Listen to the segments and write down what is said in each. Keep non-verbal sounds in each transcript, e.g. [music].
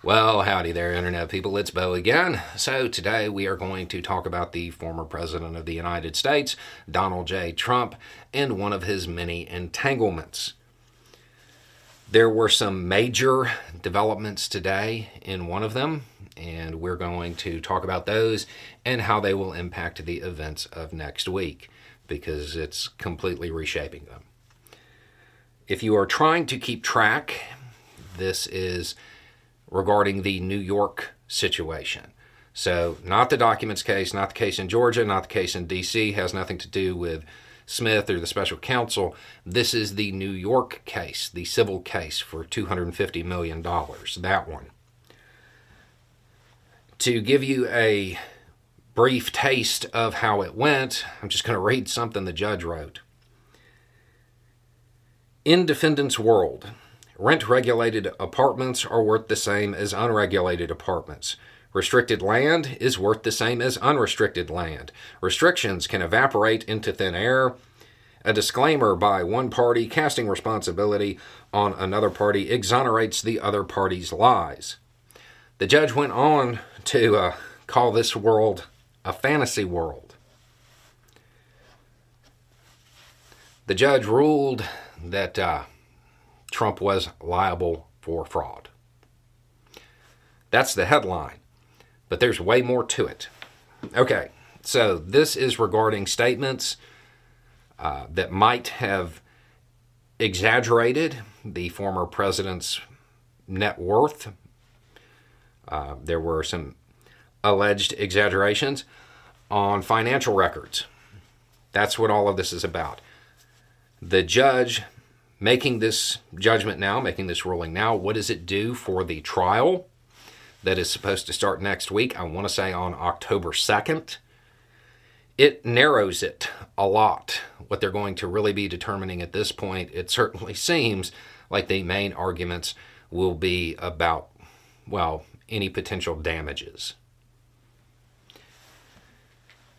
Well, howdy there, Internet people. It's Beau again. So, today we are going to talk about the former President of the United States, Donald J. Trump, and one of his many entanglements. There were some major developments today in one of them, and we're going to talk about those and how they will impact the events of next week because it's completely reshaping them. If you are trying to keep track, this is regarding the New York situation. So, not the documents case, not the case in Georgia, not the case in D.C., has nothing to do with Smith or the special counsel. This is the New York case, the civil case for $250 million, that one. To give you a brief taste of how it went, I'm just going to read something the judge wrote. In defendant's world, Rent regulated apartments are worth the same as unregulated apartments. Restricted land is worth the same as unrestricted land. Restrictions can evaporate into thin air. A disclaimer by one party casting responsibility on another party exonerates the other party's lies. The judge went on to uh, call this world a fantasy world. The judge ruled that. Uh, Trump was liable for fraud. That's the headline, but there's way more to it. Okay, so this is regarding statements uh, that might have exaggerated the former president's net worth. Uh, there were some alleged exaggerations on financial records. That's what all of this is about. The judge making this judgment now, making this ruling now, what does it do for the trial that is supposed to start next week? I want to say on October 2nd. It narrows it a lot. What they're going to really be determining at this point, it certainly [laughs] seems like the main arguments will be about, well, any potential damages.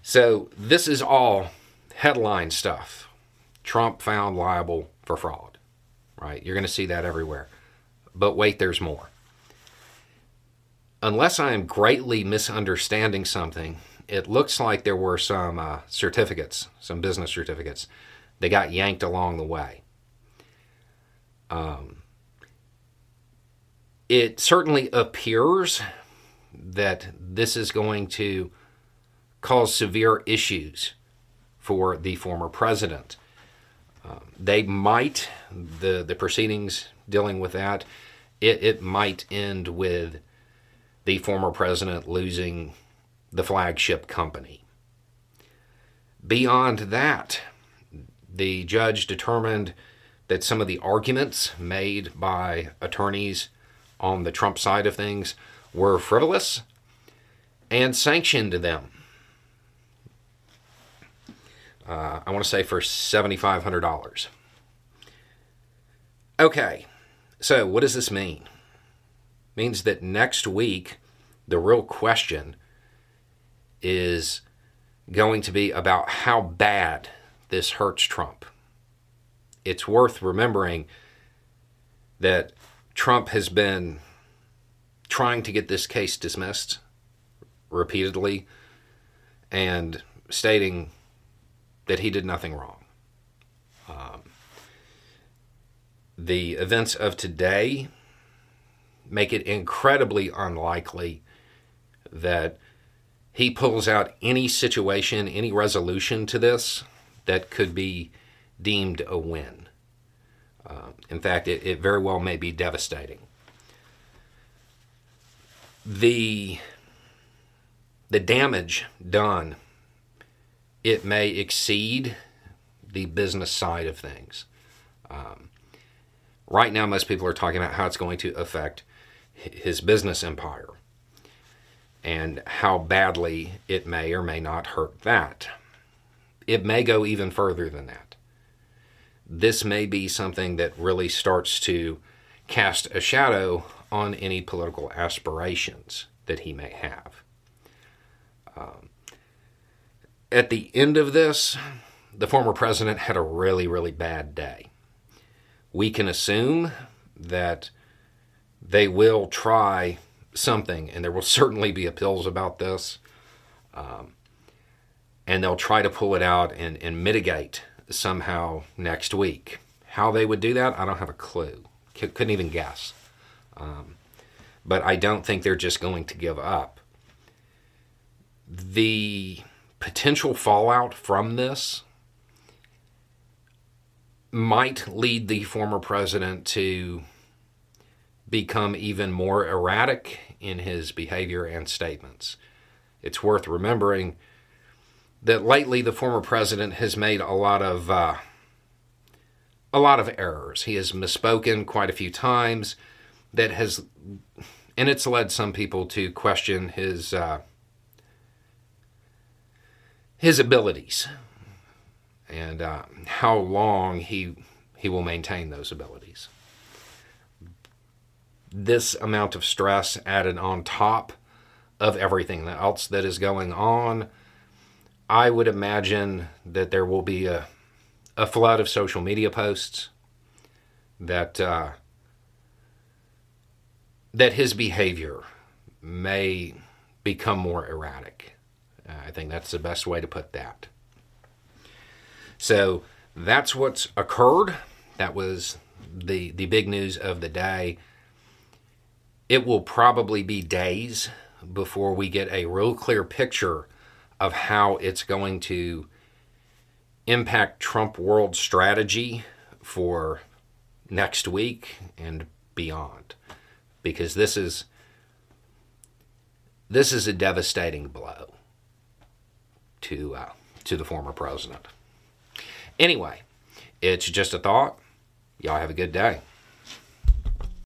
So, this is all headline stuff. Trump found liable for fraud right? You're going to see that everywhere. But wait, there's more. Unless I am greatly misunderstanding something, it looks like there were some uh, certificates, some business certificates, that got yanked along the way. Um, it certainly appears that this is going to cause severe issues for the former president. Um, they might the the proceedings dealing with that. It it might end with the former president losing the flagship company. Beyond that, the judge determined that some of the arguments made by attorneys on the Trump side of things were frivolous and sanctioned them uh, I want to say for $7,500. Okay, so what does this mean? It means that next week, the real question is going to be about how bad this hurts Trump. It's worth remembering that Trump has been trying to get this case dismissed repeatedly and stating that he did nothing wrong. Um, the events of today make it incredibly unlikely that he pulls out any situation, any resolution to this that could be deemed a win. Uh, in fact, it, it very well may be devastating. The the damage done it may exceed the business side of things. Um, right now, most people are talking about how it's going to affect his business empire and how badly it may or may not hurt that. It may go even further than that. This may be something that really starts to cast a shadow on any political aspirations that he may have. Um, at the end of this, the former president had a really, really bad day. We can assume that they will try something, and there will [laughs] certainly be appeals about this. Um, and they'll try to pull it out and, and mitigate somehow next week. How they would do that, I don't have a clue. C- couldn't even guess. Um, but I don't think they're just going to give up. The potential fallout from this might lead the former president to become even more erratic in his behavior and statements. It's worth remembering that lately the former president has made a lot of uh, a lot of errors. He has misspoken quite a few times. That has, and it's led some people to question his uh, his abilities and uh, how long he he will maintain those abilities. This amount of stress added on top of everything else that is going on, I would imagine that there will be a a flood of social media posts that uh, that his behavior may become more erratic. Uh, I think that's the best way to put that. So that's what's occurred. That was the the big news of the day. It will probably be days before we get a real clear picture of how it's going to impact Trump world strategy for next week and beyond because this is this is a devastating blow to uh, to the former president. Anyway, it's just a thought. Y'all have a good day.